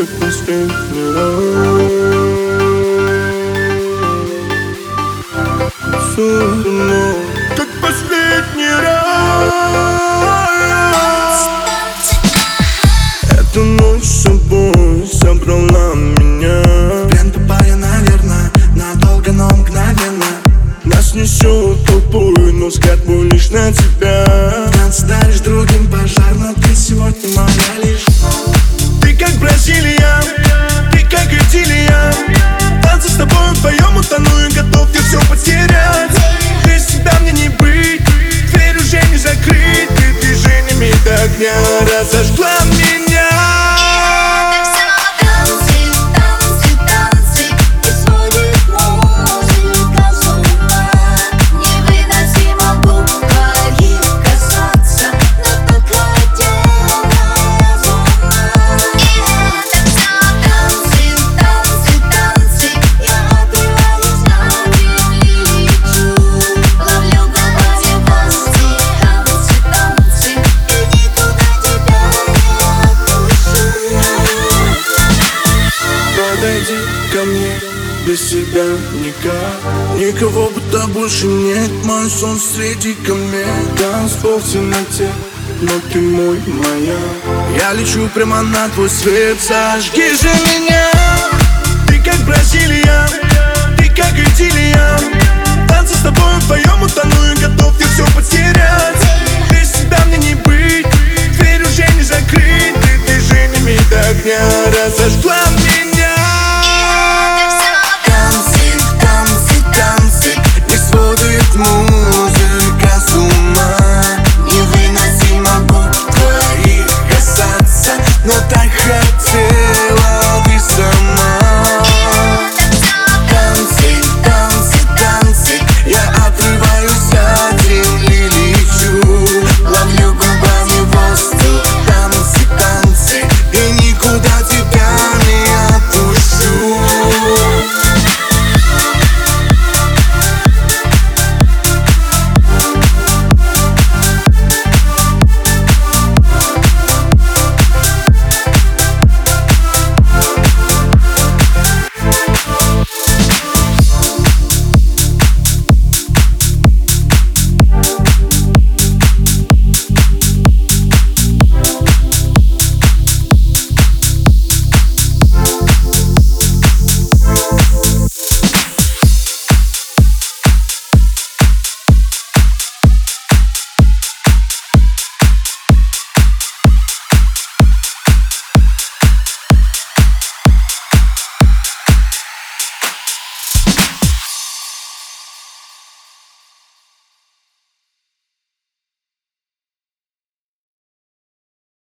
Как Танцуй со мной, как последний раз. Эта ночь с собой собрала меня. Плен попая, наверное, надолго, но мгновенно. Нас несет толпой, но взгляд мой лишь на тебя njerës është без тебя никак Никого будто больше нет, мой сон среди комет Танцпол в темноте, но ты мой, моя. Я лечу прямо на твой свет, зажги же меня. Ты как Бразилия,